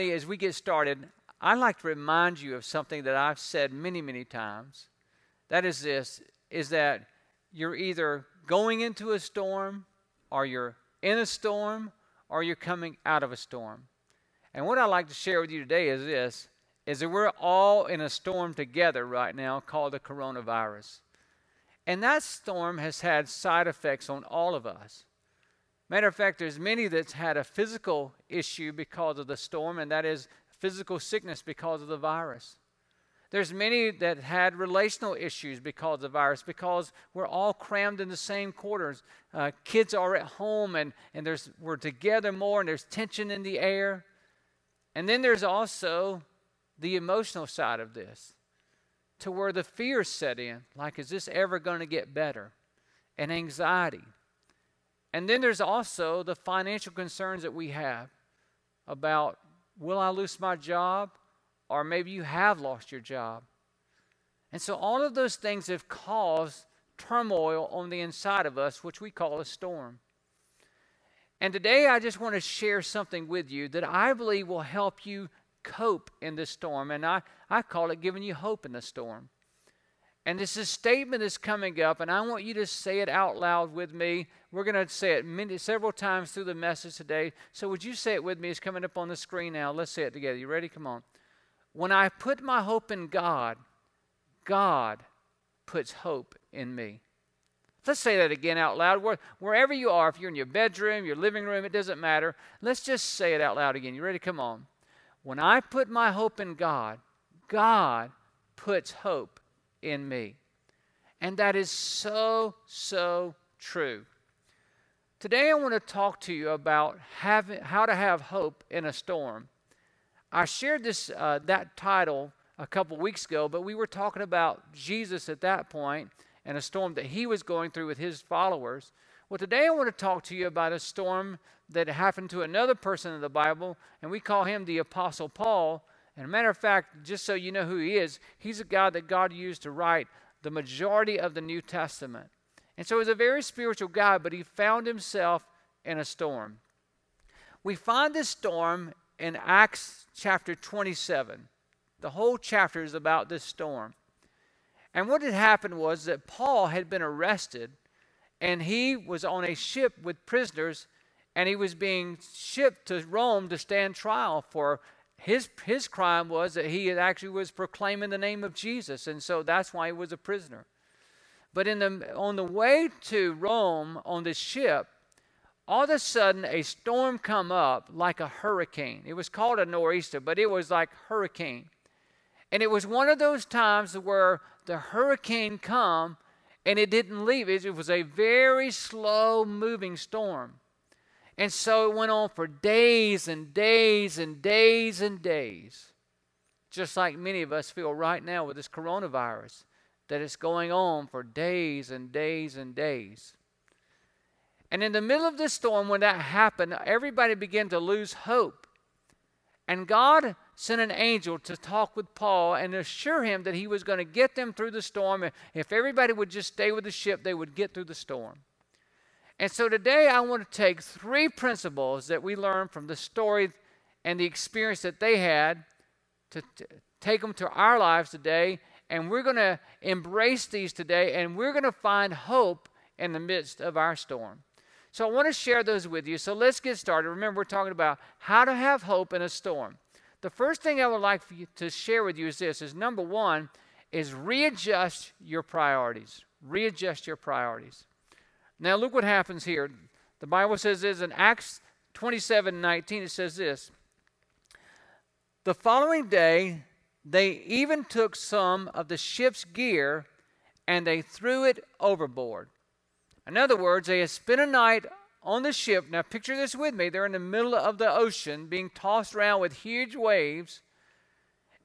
As we get started, I'd like to remind you of something that I've said many, many times. That is this is that you're either going into a storm, or you're in a storm, or you're coming out of a storm. And what I'd like to share with you today is this is that we're all in a storm together right now called the coronavirus. And that storm has had side effects on all of us. Matter of fact, there's many that's had a physical issue because of the storm, and that is physical sickness because of the virus. There's many that had relational issues because of the virus, because we're all crammed in the same quarters. Uh, kids are at home, and, and there's, we're together more, and there's tension in the air. And then there's also the emotional side of this, to where the fears set in, like, is this ever going to get better? And anxiety. And then there's also the financial concerns that we have about will I lose my job? Or maybe you have lost your job. And so all of those things have caused turmoil on the inside of us, which we call a storm. And today I just want to share something with you that I believe will help you cope in this storm. And I, I call it giving you hope in the storm. And this is statement is coming up, and I want you to say it out loud with me. We're going to say it many, several times through the message today. So, would you say it with me? It's coming up on the screen now. Let's say it together. You ready? Come on. When I put my hope in God, God puts hope in me. Let's say that again out loud. Where, wherever you are, if you're in your bedroom, your living room, it doesn't matter. Let's just say it out loud again. You ready? Come on. When I put my hope in God, God puts hope in me. And that is so, so true. Today, I want to talk to you about having, how to have hope in a storm. I shared this, uh, that title a couple weeks ago, but we were talking about Jesus at that point and a storm that he was going through with his followers. Well, today I want to talk to you about a storm that happened to another person in the Bible, and we call him the Apostle Paul. And a matter of fact, just so you know who he is, he's a guy that God used to write the majority of the New Testament. And so he's a very spiritual guy, but he found himself in a storm. We find this storm in Acts chapter 27. The whole chapter is about this storm. And what had happened was that Paul had been arrested and he was on a ship with prisoners and he was being shipped to Rome to stand trial for his, his crime was that he actually was proclaiming the name of Jesus, and so that's why he was a prisoner. But in the, on the way to Rome on this ship, all of a sudden a storm come up like a hurricane. It was called a nor'easter, but it was like hurricane. And it was one of those times where the hurricane come and it didn't leave. It was a very slow moving storm. And so it went on for days and days and days and days. Just like many of us feel right now with this coronavirus, that it's going on for days and days and days. And in the middle of this storm, when that happened, everybody began to lose hope. And God sent an angel to talk with Paul and assure him that he was going to get them through the storm. If everybody would just stay with the ship, they would get through the storm. And so today I want to take three principles that we learned from the story and the experience that they had to, take them to our lives today. And we're going to embrace these today and we're going to find hope in the midst of our storm. So I want to share those with you. So let's get started. Remember, we're talking about how to have hope in a storm. The first thing I would like for you to share with you is this is number one is readjust your priorities. Readjust your priorities. Now, look what happens here. The Bible says this in Acts 27 19, it says this. The following day, they even took some of the ship's gear and they threw it overboard. In other words, they had spent a night on the ship. Now, picture this with me. They're in the middle of the ocean being tossed around with huge waves,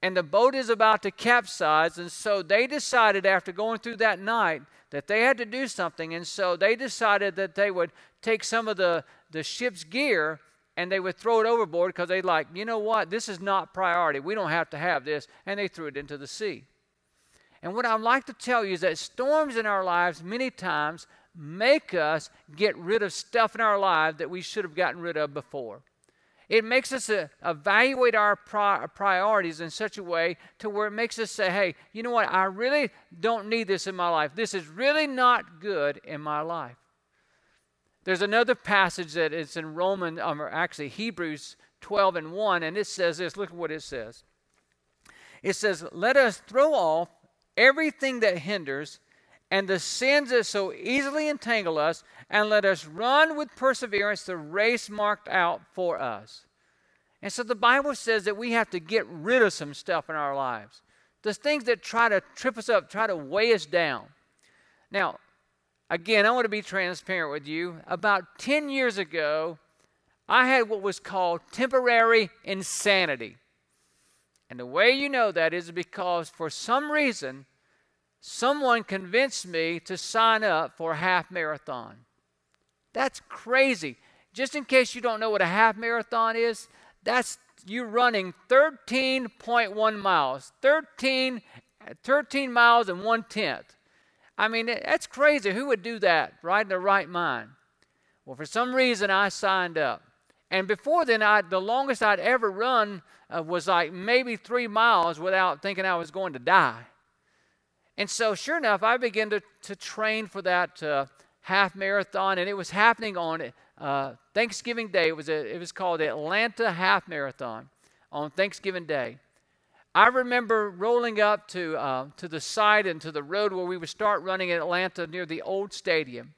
and the boat is about to capsize. And so they decided, after going through that night, that they had to do something. And so they decided that they would take some of the, the ship's gear and they would throw it overboard because they like, you know what, this is not priority. We don't have to have this. And they threw it into the sea. And what I'd like to tell you is that storms in our lives many times make us get rid of stuff in our life that we should have gotten rid of before. It makes us uh, evaluate our pri- priorities in such a way to where it makes us say, hey, you know what? I really don't need this in my life. This is really not good in my life. There's another passage that is in Roman, um, or actually Hebrews 12 and 1, and it says this. Look at what it says. It says, Let us throw off everything that hinders and the sins that so easily entangle us, and let us run with perseverance the race marked out for us. And so the Bible says that we have to get rid of some stuff in our lives. The things that try to trip us up, try to weigh us down. Now, again, I want to be transparent with you. About 10 years ago, I had what was called temporary insanity. And the way you know that is because for some reason, someone convinced me to sign up for a half marathon. That's crazy. Just in case you don't know what a half marathon is, that's you running 13.1 miles. 13, 13 miles and one tenth. I mean, that's crazy. Who would do that right in their right mind? Well, for some reason, I signed up. And before then, I, the longest I'd ever run uh, was like maybe three miles without thinking I was going to die. And so, sure enough, I began to, to train for that uh, half marathon, and it was happening on uh, Thanksgiving Day. It was, a, it was called the Atlanta Half Marathon on Thanksgiving Day. I remember rolling up to, uh, to the side and to the road where we would start running in Atlanta near the old stadium.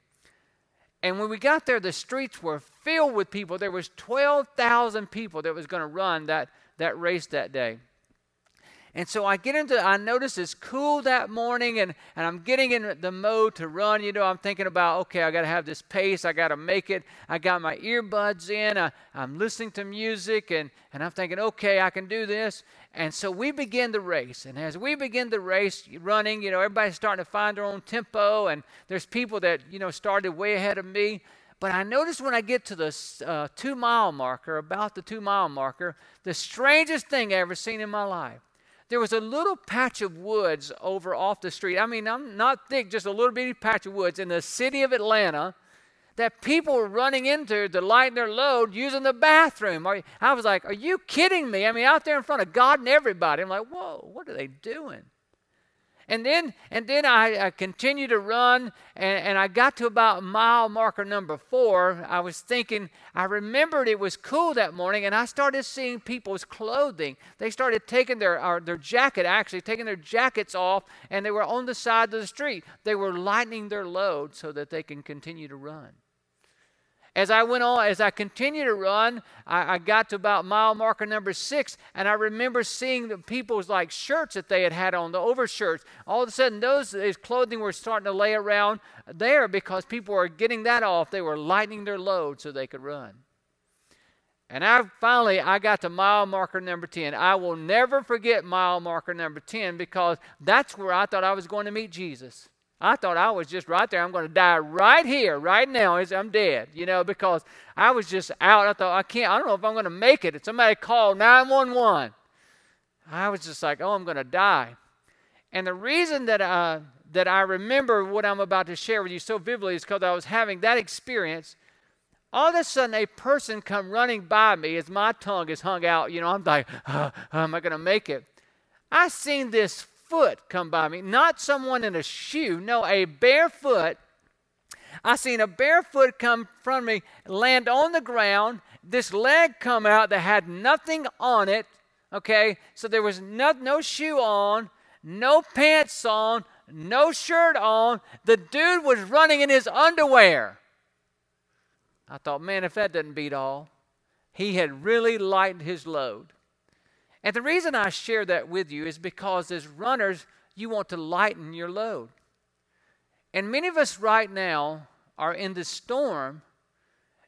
And when we got there, the streets were filled with people. There was 12,000 people that was going to run that, that race that day. And so I get into, I notice it's cool that morning and, and I'm getting in the mode to run. You know, I'm thinking about, okay, I got to have this pace. I got to make it. I got my earbuds in. I, I'm listening to music and, and I'm thinking, okay, I can do this. And so we begin the race. And as we begin the race running, you know, everybody's starting to find their own tempo. And there's people that, you know, started way ahead of me. But I noticed when I get to the uh, two mile marker, about the two mile marker, the strangest thing I ever seen in my life. There was a little patch of woods over off the street. I mean, I'm not thick, just a little bitty patch of woods in the city of Atlanta that people were running into to lighten their load using the bathroom. I was like, Are you kidding me? I mean, out there in front of God and everybody. I'm like, Whoa, what are they doing? And then, and then I, I continued to run, and, and I got to about mile marker number four. I was thinking, I remembered it was cool that morning, and I started seeing people's clothing. They started taking their, their jacket, actually, taking their jackets off, and they were on the side of the street. They were lightening their load so that they can continue to run. As I went on, as I continued to run, I, I, got to about mile marker number six, and I remember seeing the people's like shirts that they had had on, the overshirts. All of a sudden, those, clothing were starting to lay around there because people were getting that off. They were lightening their load so they could run. And I finally I got to mile marker number 10. I will never forget mile marker number 10 because that's where I thought I was going to meet Jesus. I thought I was just right there. I'm going to die right here, right now, I'm dead, you know, because I was just out. I thought, I can't, I don't know if I'm going to make it. And somebody called 911. I was just like, oh, I'm going to die. And the reason that, uh, that I remember what I'm about to share with you so vividly is because I was having that experience. All of a sudden, a person come running by me as my tongue is hung out. You know, I'm like, oh, am I going to make it? I seen this foot come by me, not someone in a shoe, no, a barefoot. I seen a barefoot come from me, land on the ground, this leg come out that had nothing on it, okay? So there was no, no shoe on, no pants on, no shirt on. The dude was running in his underwear. I thought, man, if that doesn't beat all, he had really lightened his load. And the reason I share that with you is because as runners, you want to lighten your load. And many of us right now are in the storm,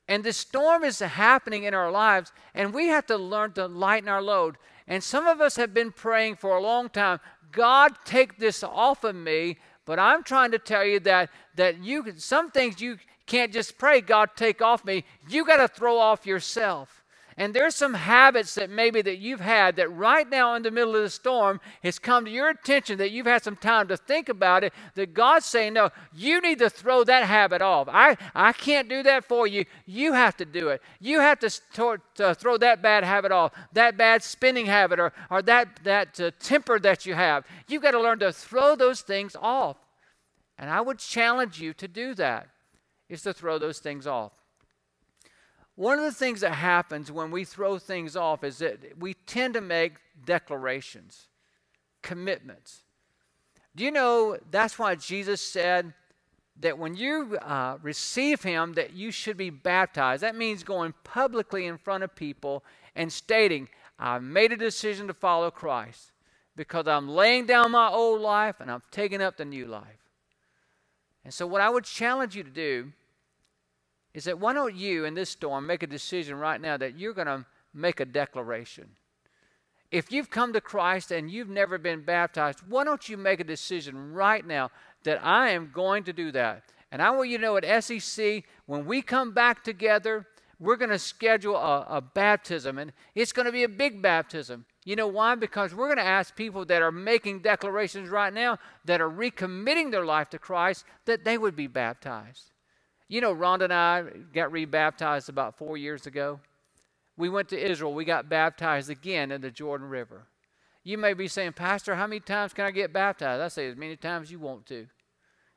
And the storm is happening in our lives, and we have to learn to lighten our load. And some of us have been praying for a long time God, take this off of me. But I'm trying to tell you that, that you some things you can't just pray, God, take off me. You got to throw off yourself. And there's some habits that maybe that you've had that right now in the middle of the storm has come to your attention that you've had some time to think about it. That God's saying, no, you need to throw that habit off. I, I can't do that for you. You have to do it. You have to, st- to throw that bad habit off, that bad spending habit, or, or that, that uh, temper that you have. You've got to learn to throw those things off. And I would challenge you to do that, is to throw those things off. One of the things that happens when we throw things off is that we tend to make declarations, commitments. Do you know that's why Jesus said that when you uh, receive Him, that you should be baptized? That means going publicly in front of people and stating, "I've made a decision to follow Christ because I'm laying down my old life and I'm taking up the new life." And so, what I would challenge you to do is that why don't you in this storm make a decision right now that you're going to make a declaration? If you've come to Christ and you've never been baptized, why don't you make a decision right now that I am going to do that? And I want you to know at SCC, when we come back together, we're going to schedule a, a, baptism, and it's going to be a big baptism. You know why? Because we're going to ask people that are making declarations right now, that are recommitting their life to Christ, that they would be baptized. You know, Rhonda and I got rebaptized about four years ago. We went to Israel. We got baptized again in the Jordan River. You may be saying, Pastor, how many times can I get baptized? I say, as many times you want to.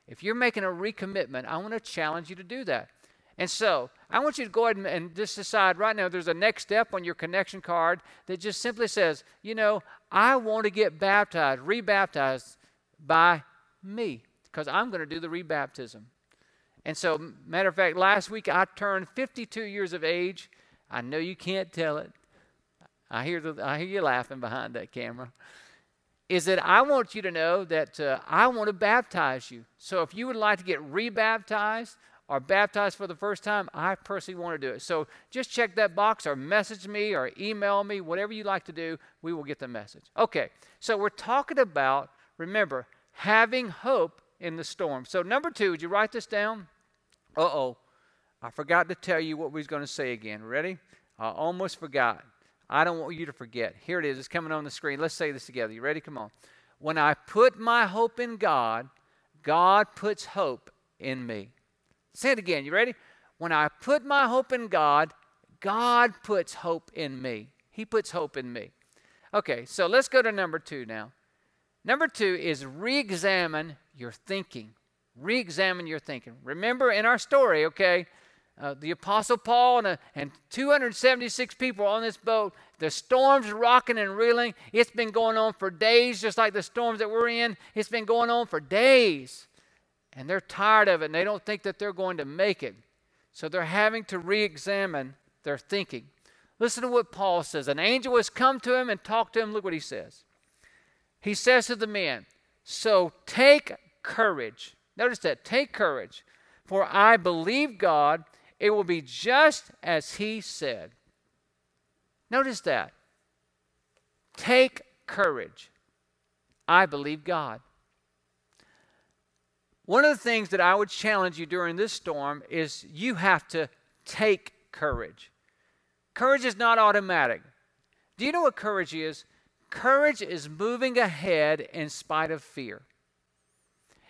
If you're making a recommitment, I want to challenge you to do that. And so, I want you to go ahead and, and, just decide right now there's a next step on your connection card that just simply says, you know, I want to get baptized, rebaptized by me, because I'm going to do the rebaptism. And so, matter of fact, last week I turned 52 years of age. I know you can't tell it. I hear, the, I hear you laughing behind that camera. Is that I want you to know that uh, I want to baptize you. So if you would like to get rebaptized or baptized for the first time, I personally want to do it. So just check that box or message me or email me, whatever you like to do, we will get the message. Okay, so we're talking about, remember, having hope in the storm. So, number two, would you write this down? Uh oh, I forgot to tell you what we was going to say again. Ready? I almost forgot. I don't want you to forget. Here it is. It's coming on the screen. Let's say this together. You ready? Come on. When I put my hope in God, God puts hope in me. Say it again. You ready? When I put my hope in God, God puts hope in me. He puts hope in me. Okay, so let's go to number two now. Number two is re examine your thinking. Re examine your thinking. Remember in our story, okay, uh, the Apostle Paul and, uh, and 276 people on this boat, the storm's rocking and reeling. It's been going on for days, just like the storms that we're in. It's been going on for days. And they're tired of it and they don't think that they're going to make it. So they're having to re examine their thinking. Listen to what Paul says. An angel has come to him and talked to him. Look what he says. He says to the men, So take courage. Notice that. Take courage. For I believe God, it will be just as He said. Notice that. Take courage. I believe God. One of the things that I would challenge you during this storm is you have to take courage. Courage is not automatic. Do you know what courage is? Courage is moving ahead in spite of fear.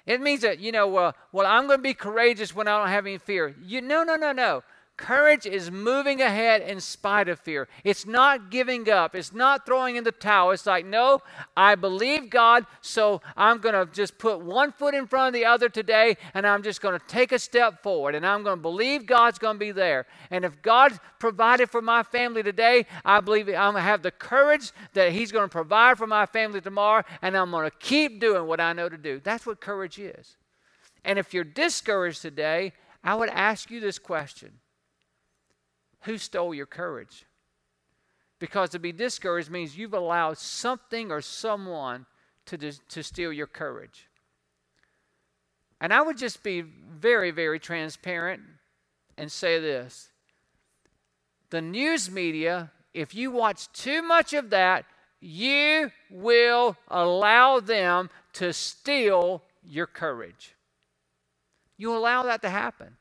It means that, you know, uh, well, I'm going to be courageous when I don't have any fear. You, no, no, no, no. Courage is moving ahead in spite of fear. It's not giving up. It's not throwing in the towel. It's like, no, I believe God, so I'm going to just put one foot in front of the other today, and I'm just going to take a step forward, and I'm going to believe God's going to be there. And if God provided for my family today, I believe I'm going to have the courage that He's going to provide for my family tomorrow, and I'm going to keep doing what I know to do. That's what courage is. And if you're discouraged today, I would ask you this question who stole your courage? Because to be discouraged means you've allowed something or someone to, to steal your courage. And I would just be very, very transparent and say this the news media, if you watch too much of that, you will allow them to steal your courage. You allow that to happen.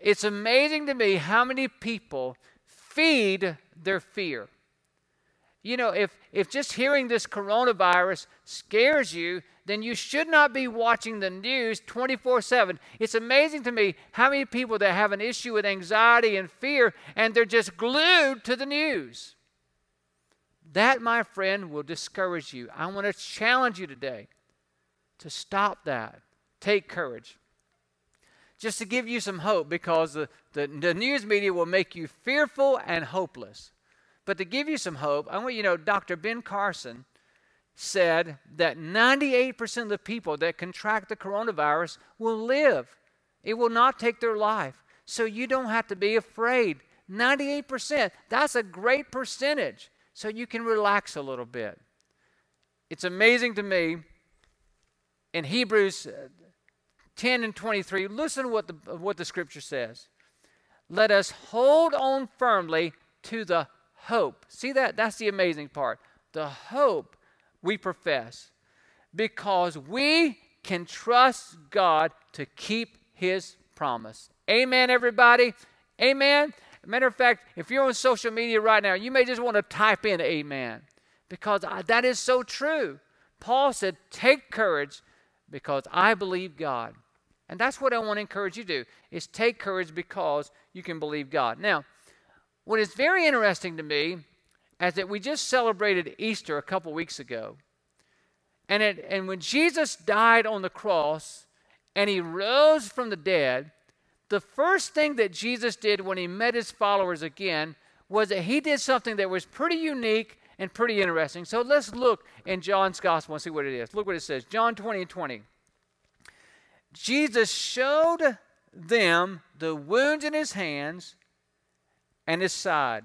It's amazing to me how many people feed their fear. You know, if, if just hearing this coronavirus scares you, then you should not be watching the news 24 7. It's amazing to me how many people that have an issue with anxiety and fear and they're just glued to the news. That, my friend, will discourage you. I want to challenge you today to stop that. Take courage. Just to give you some hope, because the, the, the news media will make you fearful and hopeless. But to give you some hope, I want you to know Dr. Ben Carson said that 98% of the people that contract the coronavirus will live. It will not take their life. So you don't have to be afraid. 98%, that's a great percentage. So you can relax a little bit. It's amazing to me in Hebrews uh, 10 and 23, listen to what the, what the scripture says. Let us hold on firmly to the hope. See that? That's the amazing part. The hope we profess. Because we can trust God to keep his promise. Amen, everybody. Amen. Matter of fact, if you're on social media right now, you may just want to type in amen because I, that is so true. Paul said, Take courage because I believe God. And that's what I want to encourage you to do is take courage because you can believe God. Now, what is very interesting to me is that we just celebrated Easter a couple weeks ago. And, it, and when Jesus died on the cross and he rose from the dead, the first thing that Jesus did when he met his followers again was that he did something that was pretty unique and pretty interesting. So let's look in John's gospel and see what it is. Look what it says John 20 and 20. Jesus showed them the wounds in his hands and his side.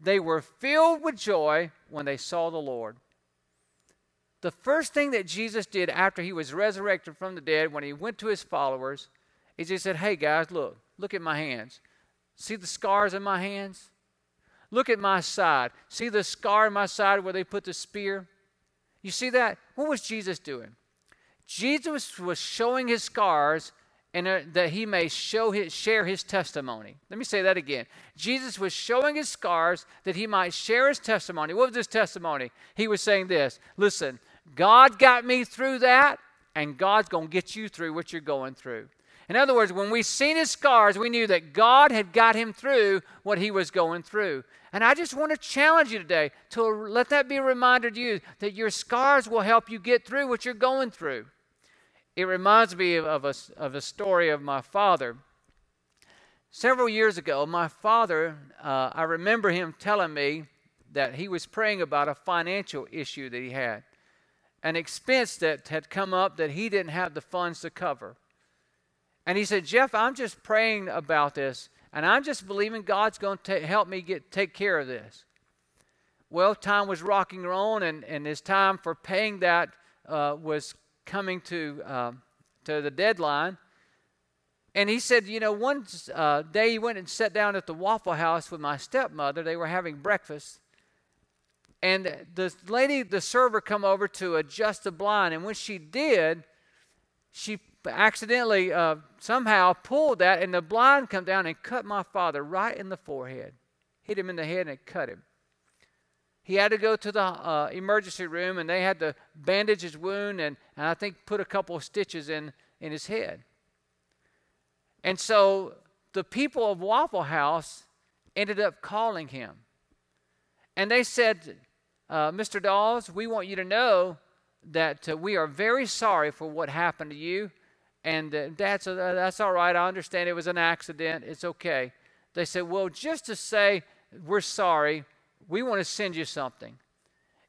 They were filled with joy when they saw the Lord. The first thing that Jesus did after he was resurrected from the dead, when he went to his followers, is he said, Hey guys, look, look at my hands. See the scars in my hands? Look at my side. See the scar in my side where they put the spear? You see that? What was Jesus doing? Jesus was showing his scars and uh, that he may show his, share his testimony. Let me say that again. Jesus was showing his scars that he might share his testimony. What was his testimony? He was saying this Listen, God got me through that, and God's going to get you through what you're going through. In other words, when we seen his scars, we knew that God had got him through what he was going through. And I just want to challenge you today to let that be a reminder to you that your scars will help you get through what you're going through. It reminds me of a, of a story of my father. Several years ago, my father, uh, I remember him telling me that he was praying about a financial issue that he had, an expense that had come up that he didn't have the funds to cover. And he said, Jeff, I'm just praying about this, and I'm just believing God's going to help me get take care of this. Well, time was rocking on, and, and his time for paying that uh, was coming to uh, to the deadline. And he said, you know, one uh, day he went and sat down at the Waffle House with my stepmother. They were having breakfast, and the lady, the server, come over to adjust the blind. And when she did, she accidentally uh, somehow pulled that, and the blind come down and cut my father right in the forehead, hit him in the head, and cut him. He had to go to the uh, emergency room, and they had to bandage his wound, and, and I think put a couple of stitches in in his head. And so the people of Waffle House ended up calling him, and they said, uh, "Mr. Dawes, we want you to know." That uh, we are very sorry for what happened to you and uh, that's, uh, that's all right. I understand it was an accident. It's okay. They said, Well, just to say we're sorry, we want to send you something.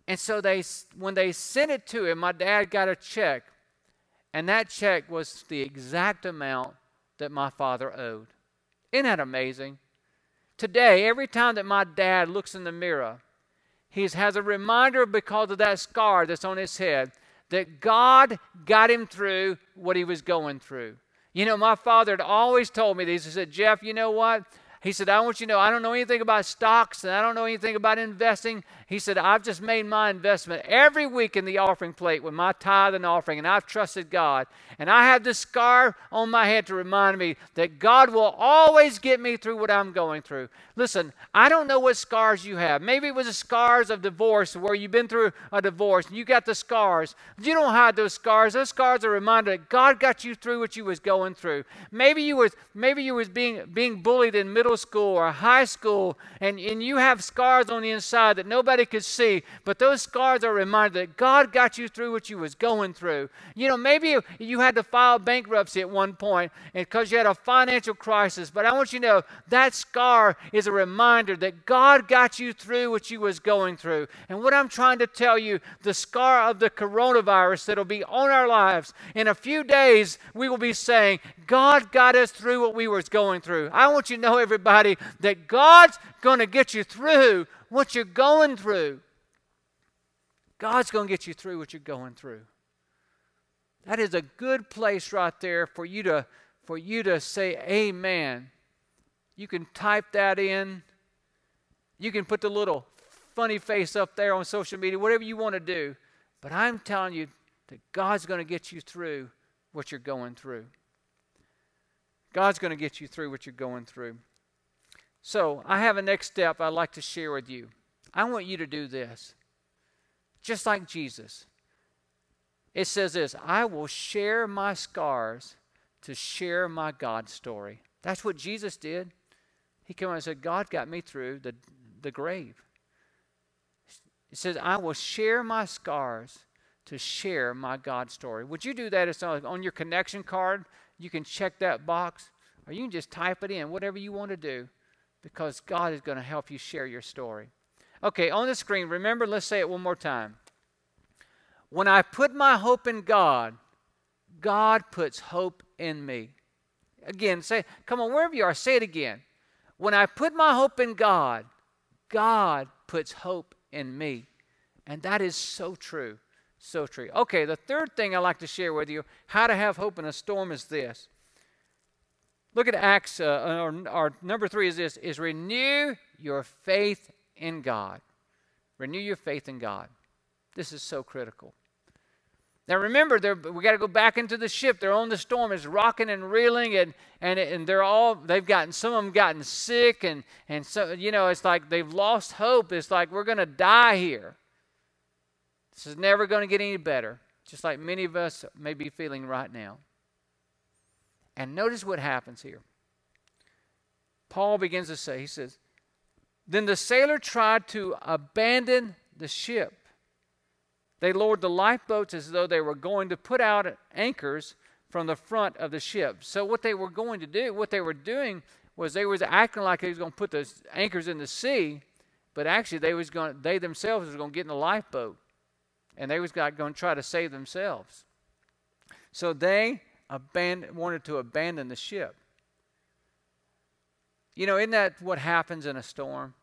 And so they, when they sent it to him, my dad got a check, and that check was the exact amount that my father owed. Isn't that amazing? Today, every time that my dad looks in the mirror, he has a reminder because of that scar that's on his head that God got him through what he was going through. You know, my father had always told me this. He said, Jeff, you know what? He said, I want you to know I don't know anything about stocks and I don't know anything about investing. He said, I've just made my investment every week in the offering plate with my tithe and offering, and I've trusted God. And I have this scar on my head to remind me that God will always get me through what I'm going through. Listen, I don't know what scars you have. Maybe it was the scars of divorce where you've been through a divorce and you got the scars. You don't hide those scars. Those scars are a reminder that God got you through what you was going through. Maybe you was maybe you was being being bullied in middle school or high school and, and you have scars on the inside that nobody could see, but those scars are a reminder that God got you through what you was going through. You know, maybe you had to file bankruptcy at one point because you had a financial crisis, but I want you to know that scar is a reminder that God got you through what you was going through. And what I'm trying to tell you, the scar of the coronavirus that'll be on our lives, in a few days we will be saying, God got us through what we was going through. I want you to know, everybody, that God's going to get you through what you're going through. God's going to get you through what you're going through. That is a good place right there for you to for you to say amen. You can type that in. You can put the little funny face up there on social media, whatever you want to do. But I'm telling you that God's going to get you through what you're going through. God's going to get you through what you're going through. So, I have a next step I'd like to share with you. I want you to do this. Just like Jesus. It says this I will share my scars to share my God story. That's what Jesus did. He came and said, God got me through the, the grave. It says, I will share my scars to share my God story. Would you do that It's on your connection card? You can check that box, or you can just type it in, whatever you want to do because God is going to help you share your story. Okay, on the screen, remember, let's say it one more time. When I put my hope in God, God puts hope in me. Again, say, come on, wherever you are, say it again. When I put my hope in God, God puts hope in me. And that is so true. So true. Okay, the third thing I'd like to share with you, how to have hope in a storm, is this. Look at Acts, uh, our, our number three is this, is renew your faith in God. Renew your faith in God. This is so critical. Now remember, we got to go back into the ship. They're on the storm. It's rocking and reeling, and and and they're all they've gotten some of them gotten sick, and and so you know it's like they've lost hope. It's like we're going to die here. This is never going to get any better. Just like many of us may be feeling right now. And notice what happens here. Paul begins to say, he says, Then the sailor tried to abandon the ship. They lowered the lifeboats as though they were going to put out anchors from the front of the ship. So what they were going to do, what they were doing was they was acting like they was going to put the anchors in the sea, but actually they was going they themselves was going to get in the lifeboat. And they was going to try to save themselves. So they abandon, wanted to abandon the ship. You know, isn't that what happens in a storm?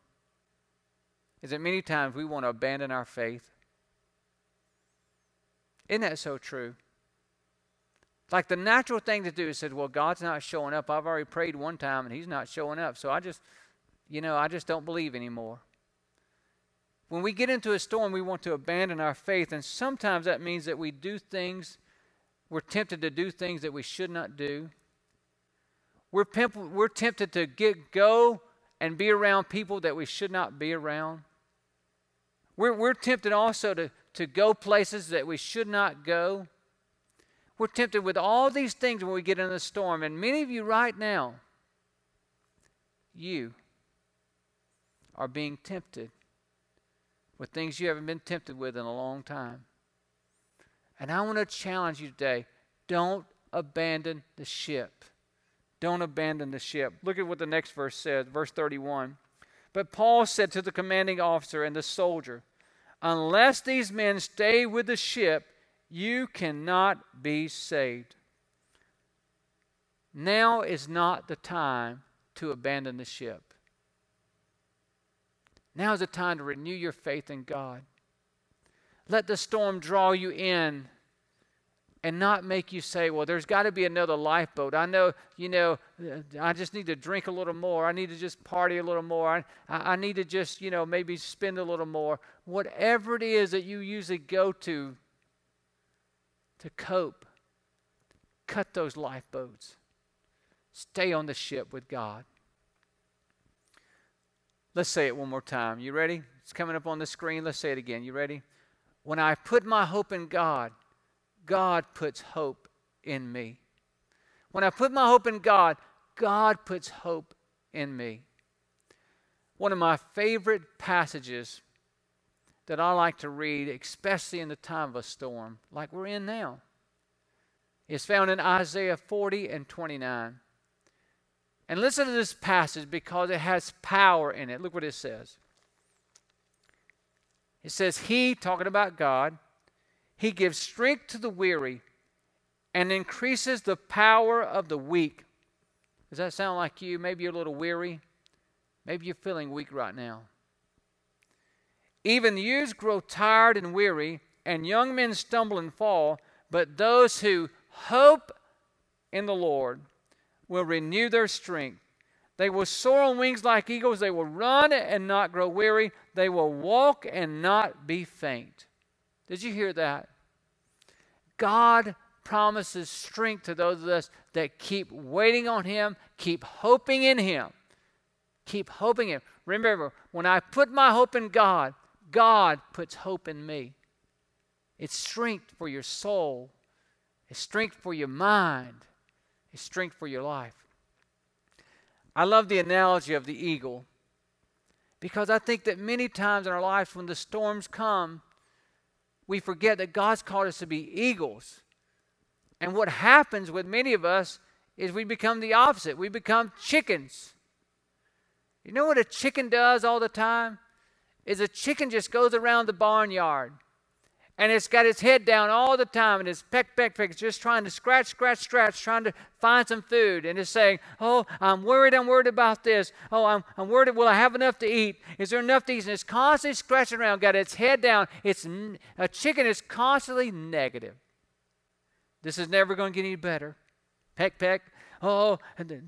Is that many times we want to abandon our faith? Isn't that so true? Like the natural thing to do is say, well, God's not showing up. I've already prayed one time and He's not showing up. So I just, you know, I just don't believe anymore. When we get into a storm, we want to abandon our faith. And sometimes that means that we do things we're tempted to do things that we should not do. We're, pimp- we're tempted to get go and be around people that we should not be around. We're, we're tempted also to, to go places that we should not go. We're tempted with all these things when we get in the storm. And many of you right now, you are being tempted with things you haven't been tempted with in a long time. And I want to challenge you today don't abandon the ship. Don't abandon the ship. Look at what the next verse says, verse 31. But Paul said to the commanding officer and the soldier, Unless these men stay with the ship, you cannot be saved. Now is not the time to abandon the ship. Now is the time to renew your faith in God. Let the storm draw you in and not make you say, well, there's got to be another lifeboat. I know, you know, I just need to drink a little more. I need to just party a little more. I, I need to just, you know, maybe spend a little more. Whatever it is that you usually go to to cope, cut those lifeboats. Stay on the ship with God. Let's say it one more time. You ready? It's coming up on the screen. Let's say it again. You ready? When I put my hope in God, God puts hope in me. When I put my hope in God, God puts hope in me. One of my favorite passages that I like to read, especially in the time of a storm, like we're in now, is found in Isaiah 40 and 29. And listen to this passage because it has power in it. Look what it says. It says, He, talking about God, he gives strength to the weary and increases the power of the weak. Does that sound like you? Maybe you're a little weary. Maybe you're feeling weak right now. Even youths grow tired and weary, and young men stumble and fall, but those who hope in the Lord will renew their strength. They will soar on wings like eagles. They will run and not grow weary. They will walk and not be faint. Did you hear that? God promises strength to those of us that keep waiting on Him, keep hoping in Him. Keep hoping in Him. Remember, when I put my hope in God, God puts hope in me. It's strength for your soul, it's strength for your mind, it's strength for your life. I love the analogy of the eagle because I think that many times in our lives when the storms come, we forget that God's called us to be eagles. And what happens with many of us is we become the opposite. We become chickens. You know what a chicken does all the time? Is a chicken just goes around the barnyard and it's got its head down all the time and it's peck, peck, peck. Just trying to scratch, scratch, scratch, trying to find some food. And it's saying, Oh, I'm worried, I'm worried about this. Oh, I'm, I'm worried, will I have enough to eat? Is there enough to eat? And it's constantly scratching around, got its head down. It's a chicken is constantly negative. This is never going to get any better. Peck, peck. Oh,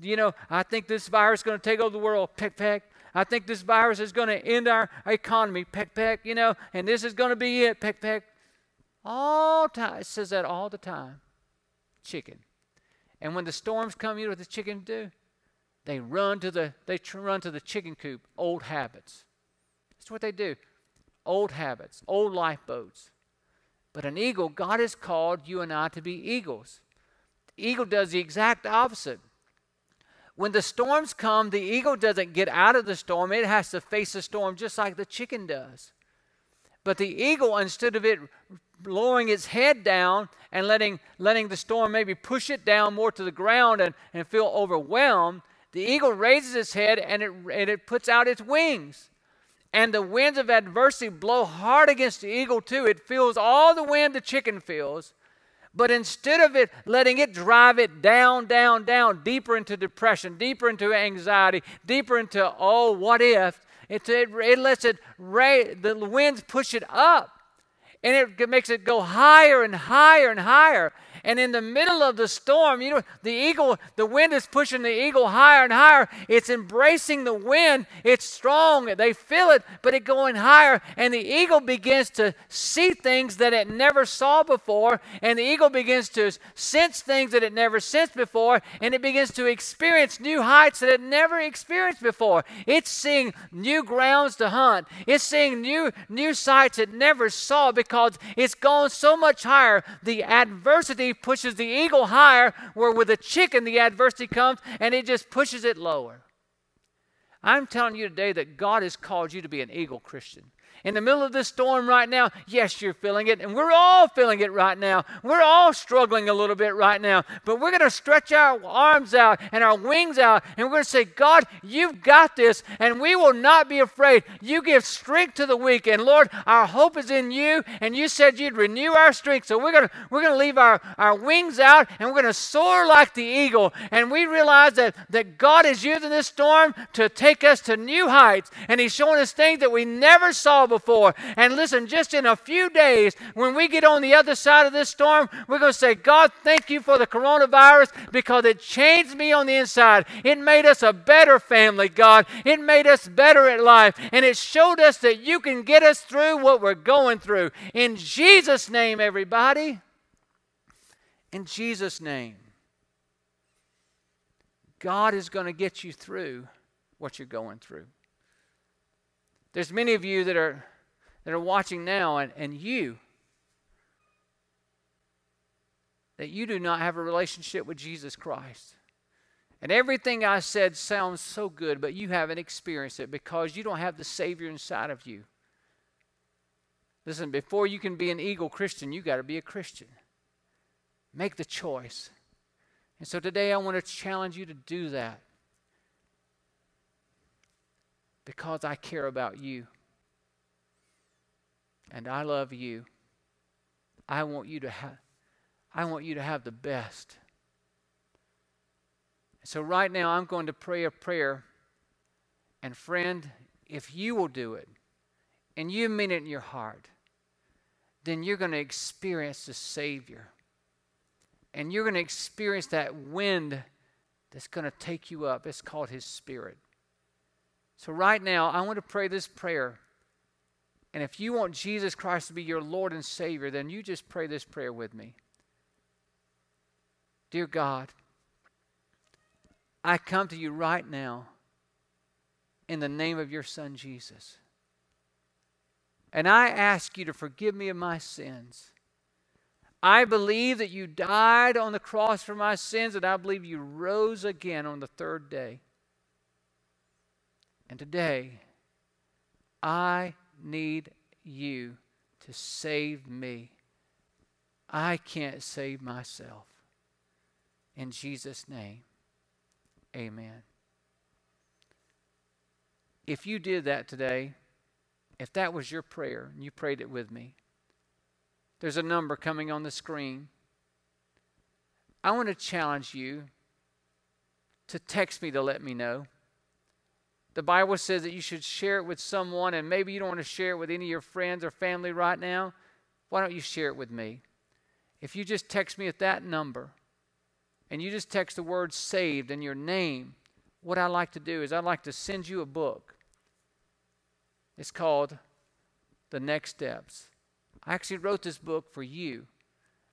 you know, I think this virus is going to take over the world. Peck, peck. I think this virus is going to end our economy. Peck, peck, you know, and this is going to be it. Peck, peck. All time. It says that all the time. Chicken. And when the storms come, you know what the chickens do? They run to the they tr- run to the chicken coop. Old habits. That's what they do. Old habits, old lifeboats. But an eagle, God has called you and I to be eagles. The eagle does the exact opposite. When the storms come, the eagle doesn't get out of the storm, it has to face the storm just like the chicken does. But the eagle, instead of it lowering its head down and letting, letting the storm maybe push it down more to the ground and, and feel overwhelmed, the eagle raises its head and it, and it puts out its wings. And the winds of adversity blow hard against the eagle, too. It feels all the wind the chicken feels. But instead of it letting it drive it down, down, down, deeper into depression, deeper into anxiety, deeper into, oh, what if, it, it, it lets it, the winds push it up and it makes it go higher and higher and higher. And in the middle of the storm, you know, the eagle, the wind is pushing the eagle higher and higher. It's embracing the wind. It's strong. They feel it, but it's going higher. And the eagle begins to see things that it never saw before. And the eagle begins to sense things that it never sensed before. And it begins to experience new heights that it never experienced before. It's seeing new grounds to hunt. It's seeing new new sights it never saw because it's gone so much higher. The adversity pushes the eagle higher, where with a chicken, the adversity comes and it just pushes it lower. I'm telling you today that God has called you to be an eagle Christian in the middle of this storm right now, yes, you're feeling it, and we're all feeling it right now. We're all struggling a little bit right now, but we're going to stretch our arms out and our wings out, and we're going to say, God, you've got this, and we will not be afraid. You give strength to the weak, and Lord, our hope is in you, and you said you'd renew our strength. So we're going to we're going to leave our, our wings out, and we're going to soar like the eagle. And we realize that, that God is using this storm to take us to new heights, and He's showing us things that we never saw saw before. And listen, just in a few days, when we get on the other side of this storm, we're going to say, God, thank you for the coronavirus because it changed me on the inside. It made us a better family, God. It made us better at life. And it showed us that you can get us through what we're going through. In Jesus' name, everybody. In Jesus' name. God is going to get you through what you're going through. There's many of you that are that are watching now and, and you that you do not have a relationship with Jesus Christ. And everything I said sounds so good, but you haven't experienced it because you don't have the Savior inside of you. Listen, before you can be an eagle Christian, you got to be a Christian. Make the choice. And so today I want to challenge you to do that because I care about you and I love you. I want you to have I want you to have the best. So right now I'm going to pray a prayer and friend, if you will do it and you mean it in your heart, then you're going to experience the Savior and you're going to experience that wind that's going to take you up. It's called His Spirit. So, right now, I want to pray this prayer. And if you want Jesus Christ to be your Lord and Savior, then you just pray this prayer with me. Dear God, I come to you right now in the name of your Son Jesus. And I ask you to forgive me of my sins. I believe that you died on the cross for my sins, and I believe you rose again on the third day. And today, I need you to save me. I can't save myself. In Jesus' name, amen. If you did that today, if that was your prayer and you prayed it with me, there's a number coming on the screen. I want to challenge you to text me to let me know. The Bible says that you should share it with someone, and maybe you don't want to share it with any of your friends or family right now. Why don't you share it with me? If you just text me at that number and you just text the word saved and your name, what I like to do is I'd like to send you a book. It's called The Next Steps. I actually wrote this book for you,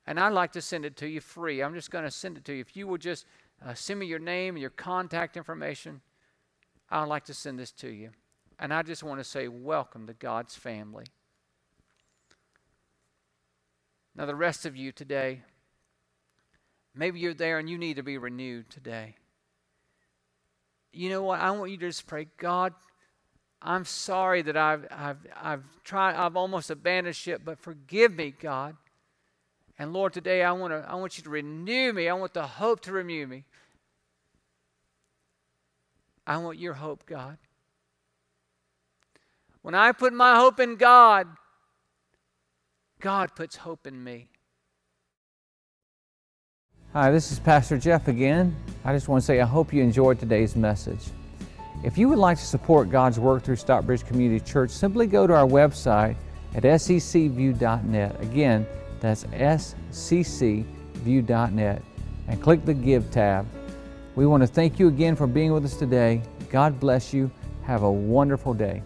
and I'd like to send it to you free. I'm just going to send it to you. If you will just uh, send me your name and your contact information, I'd like to send this to you. And I just want to say, welcome to God's family. Now, the rest of you today, maybe you're there and you need to be renewed today. You know what? I want you to just pray, God, I'm sorry that I've, I've, I've tried, I've almost abandoned ship, but forgive me, God. And Lord, today I want, to, I want you to renew me. I want the hope to renew me. I want your hope, God. When I put my hope in God, God puts hope in me. Hi, this is Pastor Jeff again. I just want to say I hope you enjoyed today's message. If you would like to support God's work through Stockbridge Community Church, simply go to our website at sccview.net. Again, that's sccview.net and click the Give tab. We want to thank you again for being with us today. God bless you. Have a wonderful day.